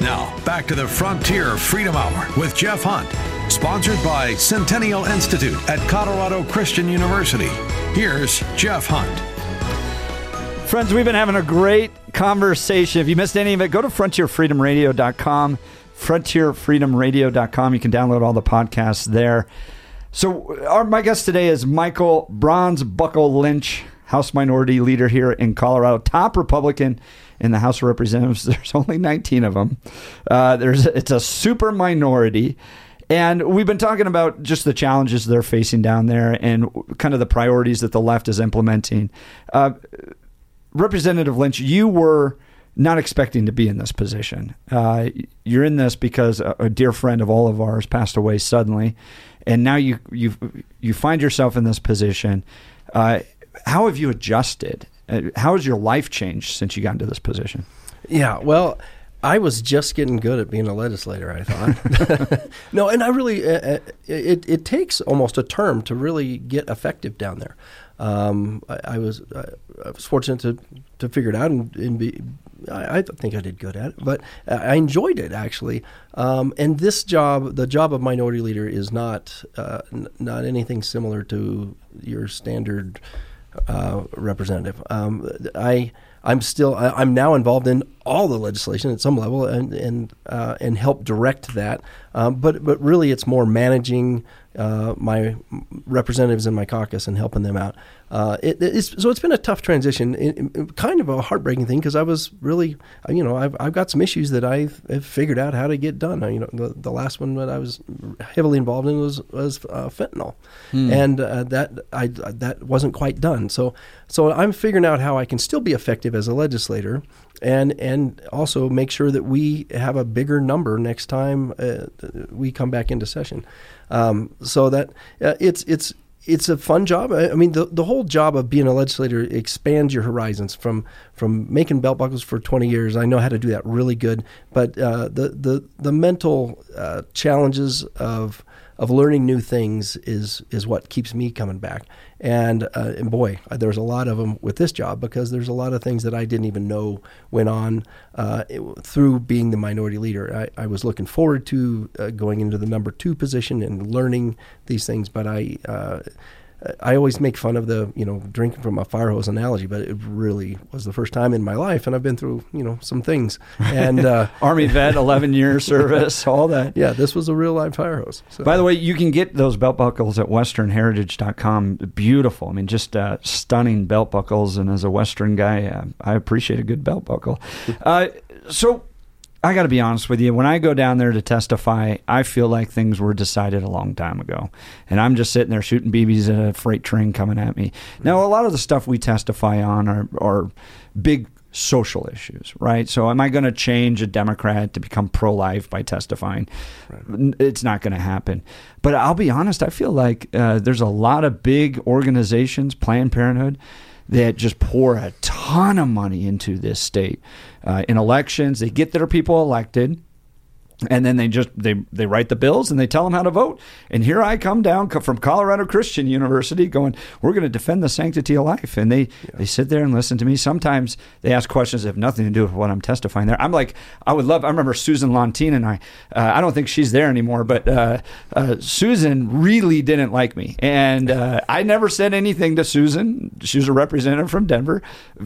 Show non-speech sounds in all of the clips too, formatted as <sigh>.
Now, back to the Frontier Freedom Hour with Jeff Hunt, sponsored by Centennial Institute at Colorado Christian University. Here's Jeff Hunt. Friends, we've been having a great conversation. If you missed any of it, go to frontierfreedomradio.com. Frontierfreedomradio.com. You can download all the podcasts there. So, our, my guest today is Michael Bronze Buckle Lynch, House Minority Leader here in Colorado, top Republican in the House of Representatives. <laughs> There's only 19 of them. Uh, there's it's a super minority. And we've been talking about just the challenges they're facing down there and kind of the priorities that the left is implementing. Uh, Representative Lynch, you were not expecting to be in this position. Uh, you're in this because a, a, dear friend of all of ours passed away suddenly, and now you you you find yourself in this position. Uh, how have you adjusted? Uh, how has your life changed since you got into this position? Yeah, well, I was just getting good at being a legislator. I thought. <laughs> no, and I really uh, uh, it it takes almost a term to really get effective down there. Um, I, I, was I, was fortunate to, to figure it out and, and be. I, I, think I did good at it, but I enjoyed it actually. Um, and this job, the job of minority leader, is not uh, n- not anything similar to your standard uh, representative. Um, I I'm still I, am now involved in all the legislation at some level and and uh, and help direct that. Um, but but really, it's more managing uh, my representatives in my caucus and helping them out. Uh, it, it's, so it's been a tough transition, it, it, kind of a heartbreaking thing because I was really, you know, I've, I've got some issues that I've, I've figured out how to get done. You know, the, the, last one that I was heavily involved in was was uh, fentanyl, hmm. and uh, that I that wasn't quite done. So so I'm figuring out how I can still be effective as a legislator and and also make sure that we have a bigger number next time uh, we come back into session. Um, so that uh, it's it's it's a fun job. I mean, the, the whole job of being a legislator expands your horizons from from making belt buckles for 20 years. I know how to do that really good, but uh, the the the mental uh, challenges of of learning new things is is what keeps me coming back. And uh, and boy, there's a lot of them with this job because there's a lot of things that I didn't even know went on uh, it, through being the minority leader. I, I was looking forward to uh, going into the number two position and learning these things, but I uh, I always make fun of the you know drinking from a fire hose analogy, but it really was the first time in my life, and I've been through you know some things. And uh, <laughs> Army vet, <laughs> eleven year service, <laughs> all that. Yeah, this was a real live fire hose. So. By the way, you can get those belt buckles at WesternHeritage.com. Beautiful. I mean, just uh, stunning belt buckles. And as a Western guy, uh, I appreciate a good belt buckle. Uh, so I got to be honest with you. When I go down there to testify, I feel like things were decided a long time ago. And I'm just sitting there shooting BBs at a freight train coming at me. Now, a lot of the stuff we testify on are, are big social issues, right? So, am I going to change a Democrat to become pro life by testifying? Right. It's not going to happen. But I'll be honest, I feel like uh, there's a lot of big organizations, Planned Parenthood, that just pour a ton of money into this state uh, in elections. They get their people elected and then they just they they write the bills and they tell them how to vote. And here i come down from colorado christian university going we're going to defend the sanctity of life. And they yeah. they sit there and listen to me. Sometimes they ask questions that have nothing to do with what i'm testifying there. I'm like i would love i remember susan Lontine and i uh, i don't think she's there anymore but uh, uh, susan really didn't like me. And uh, i never said anything to susan. She was a representative from denver.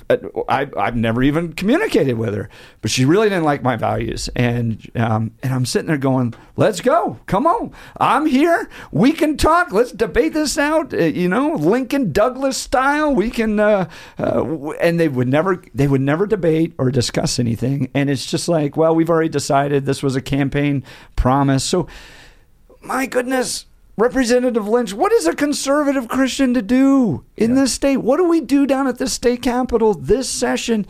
Uh, I, i've never even communicated with her but she really didn't like my values. And um, and I'm sitting there going, let's go. Come on. I'm here. We can talk. Let's debate this out, uh, you know, Lincoln Douglas style. We can, uh, uh, and they would never, they would never debate or discuss anything. And it's just like, well, we've already decided this was a campaign promise. So, my goodness, Representative Lynch, what is a conservative Christian to do in yeah. this state? What do we do down at the state capitol this session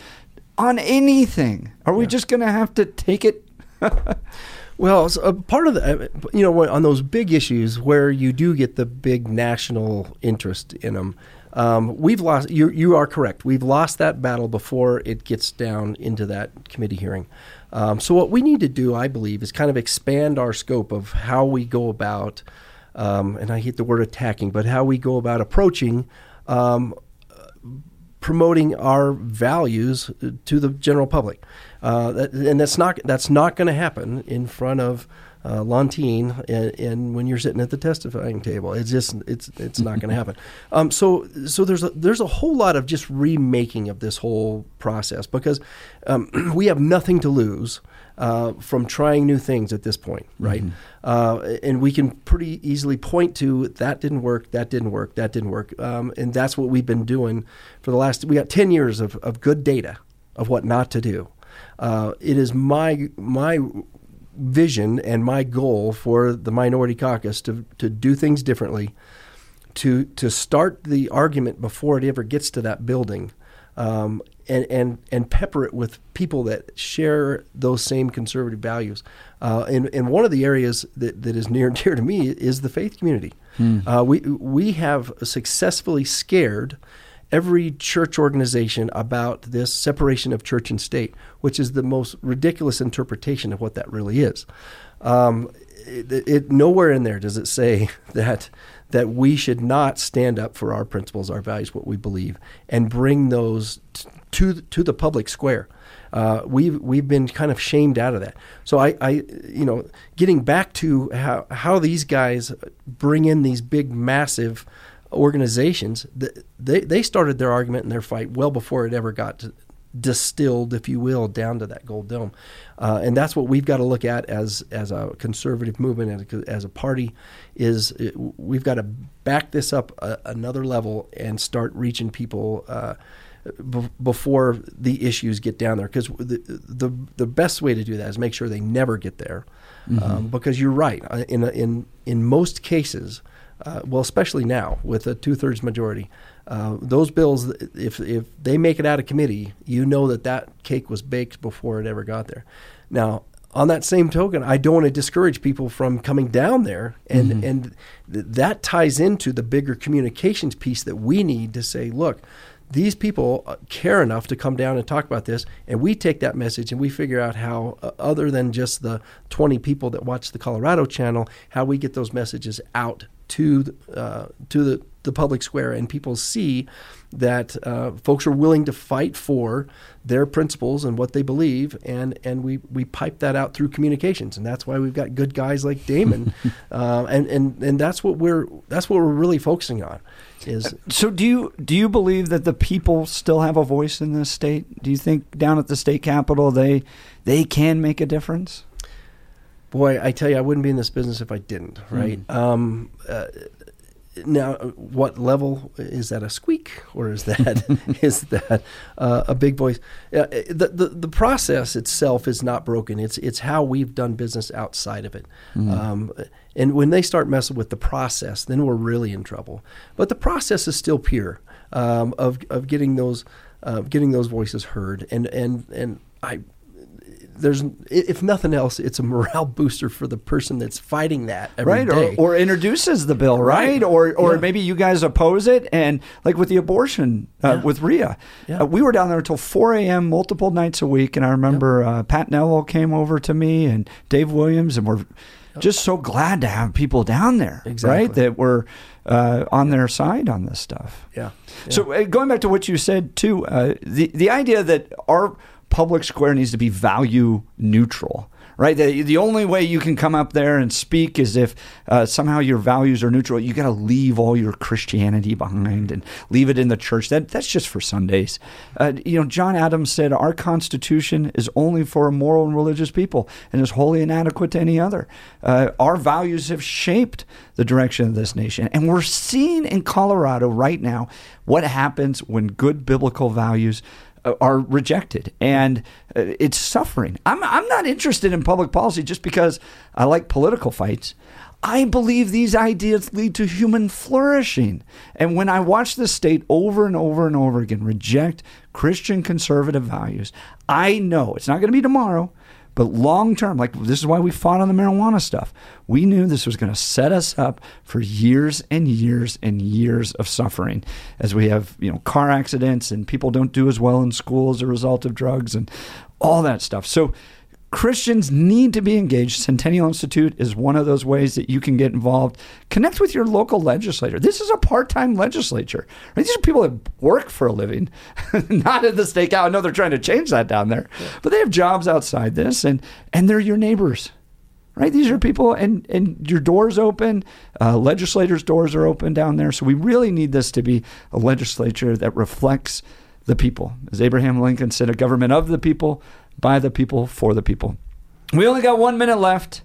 on anything? Are we just going to have to take it <laughs> well, so a part of the, uh, you know, on those big issues where you do get the big national interest in them, um, we've lost. You, you are correct. We've lost that battle before it gets down into that committee hearing. Um, so what we need to do, I believe, is kind of expand our scope of how we go about, um, and I hate the word attacking, but how we go about approaching um, promoting our values to the general public. Uh, that, and that's not that's not going to happen in front of uh, Lontine and, and, when you're sitting at the testifying table. It's just it's it's not going to happen. <laughs> Um, so so there's a, there's a whole lot of just remaking of this whole process because um, <clears throat> we have nothing to lose. Uh, from trying new things at this point, right? Mm-hmm. Uh, and we can pretty easily point to that didn't work, that didn't work, that didn't work, um, and that's what we've been doing for the last. We got ten years of, of good data of what not to do. Uh, it is my my vision and my goal for the minority caucus to to do things differently, to to start the argument before it ever gets to that building, um, and and and pepper it with people that share those same conservative values. Uh, and and one of the areas that, that is near and dear to me is the faith community. Hmm. Uh, we we have successfully scared every church organization about this separation of church and state, which is the most ridiculous interpretation of what that really is. Um, it, it, nowhere in there does it say <laughs> that that we should not stand up for our principles, our values, what we believe, and bring those t- to to the public square. Uh, we've we've been kind of shamed out of that. So I, I, you know, getting back to how how these guys bring in these big, massive organizations, they, they started their argument and their fight well before it ever got to, distilled, if you will, down to that gold dome. Uh, and that's what we've got to look at as as a conservative movement and as a party is it, we've got to back this up a, another level and start reaching people. Uh, b- before the issues get down there, because the, the the best way to do that is make sure they never get there, mm-hmm. um, because you're right. Uh, in in in most cases, uh, well, especially now with a two thirds majority, uh, those bills, if if they make it out of committee, you know that that cake was baked before it ever got there. Now, on that same token, I don't want to discourage people from coming down there, and mm-hmm. and th- that ties into the bigger communications piece that we need to say, look, these people uh, care enough to come down and talk about this, and we take that message and we figure out how, uh, other than just the 20 people that watch the Colorado channel, how we get those messages out to uh, to the, the public square, and people see that uh, folks are willing to fight for their principles and what they believe, and and we, we pipe that out through communications, and that's why we've got good guys like Damon, <laughs> uh, and and and that's what we're that's what we're really focusing on. Is so do you do you believe that the people still have a voice in this state? Do you think down at the state capitol they they can make a difference? Boy, I tell you, I wouldn't be in this business if I didn't. Right? Mm. Um, uh, now, what level is that? A squeak, or is that <laughs> is that uh, a big voice? Uh, the, the the process itself is not broken. It's it's how we've done business outside of it. Mm. Um, and when they start messing with the process, then we're really in trouble. But the process is still pure um, of of getting those uh, getting those voices heard. And and and I there's if nothing else, it's a morale <laughs> booster for the person that's fighting that right, or, or, introduces the bill, right? right. Or or yeah. maybe you guys oppose it, and like with the abortion uh, yeah. with RHEA, yeah. uh, we were down there until 4 a.m. multiple nights a week, and I remember uh, Pat Neville came over to me and Dave Williams, and we're just so glad to have people down there, exactly. right? That were uh, on their side on this stuff. Yeah. yeah. So uh, going back to what you said too, uh, the the idea that our public square needs to be value neutral right? The, only way you can come up there and speak is if uh, somehow your values are neutral. You got to leave all your Christianity behind and leave it in the church. That that's just for Sundays. Uh, you know, John Adams said our Constitution is only for a moral and religious people and is wholly inadequate to any other. Uh, our values have shaped the direction of this nation, and we're seeing in Colorado right now what happens when good biblical values are rejected and uh, it's suffering. I'm, I'm not interested in public policy just because I like political fights. I believe these ideas lead to human flourishing. And when I watch the state over and over and over again reject Christian conservative values, I know it's not going to be tomorrow. But long term, like this is why we fought on the marijuana stuff. We knew this was going to set us up for years and years and years of suffering as we have, you know, car accidents and people don't do as well in school as a result of drugs and all that stuff. So Christians need to be engaged. Centennial Institute is one of those ways that you can get involved. Connect with your local legislator. This is a part-time legislature. Right? These are people that work for a living, <laughs> not at the stake out. I know they're trying to change that down there, yeah. but they have jobs outside this, and and they're your neighbors. Right? These are people, and and your doors open. Uh, legislators' doors are open down there. So we really need this to be a legislature that reflects the people, as Abraham Lincoln said, a government of the people by the people, for the people. We only got one minute left.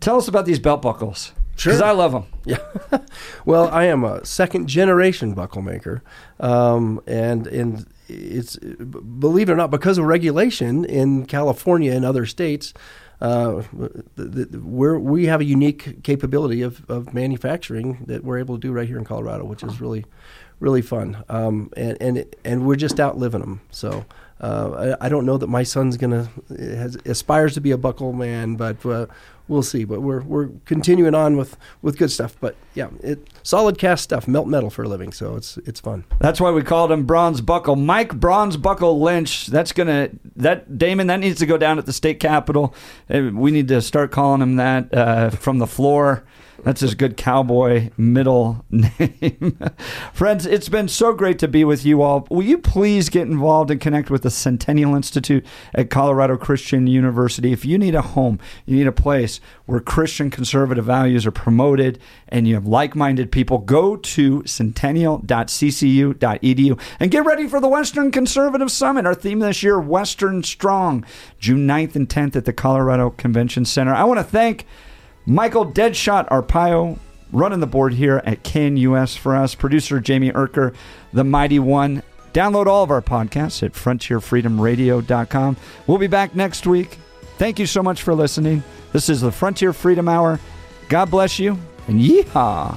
Tell us about these belt buckles. Sure. Because I love them. <laughs> Yeah. well, I am a second generation buckle maker. Um, and, and it's, believe it or not, because of regulation in California and other states, uh, where we have a unique capability of, of manufacturing that we're able to do right here in Colorado, which is really, really fun. Um, and, and, and we're just outliving them. So uh, I, I, don't know that my son's gonna has, aspires to be a buckle man, but uh, we'll see. But we're we're continuing on with, with good stuff. But yeah, it solid cast stuff, melt metal for a living, so it's it's fun. That's why we called him Bronze Buckle, Mike Bronze Buckle Lynch. That's gonna that Damon that needs to go down at the state capitol. We need to start calling him that uh, from the floor. That's his good cowboy middle <laughs> name. Friends, it's been so great to be with you all. Will you please get involved and connect with the Centennial Institute at Colorado Christian University? If you need a home, you need a place where Christian conservative values are promoted and you have like minded people, go to centennial.ccu.edu and get ready for the Western Conservative Summit. Our theme this year, Western Strong, June 9th and 10th at the Colorado Convention Center. I want to thank Michael Deadshot Arpaio running the board here at KNUS for us. Producer Jamie Erker, the mighty one. Download all of our podcasts at frontierfreedomradio.com. We'll be back next week. Thank you so much for listening. This is the Frontier Freedom Hour. God bless you and yeehaw.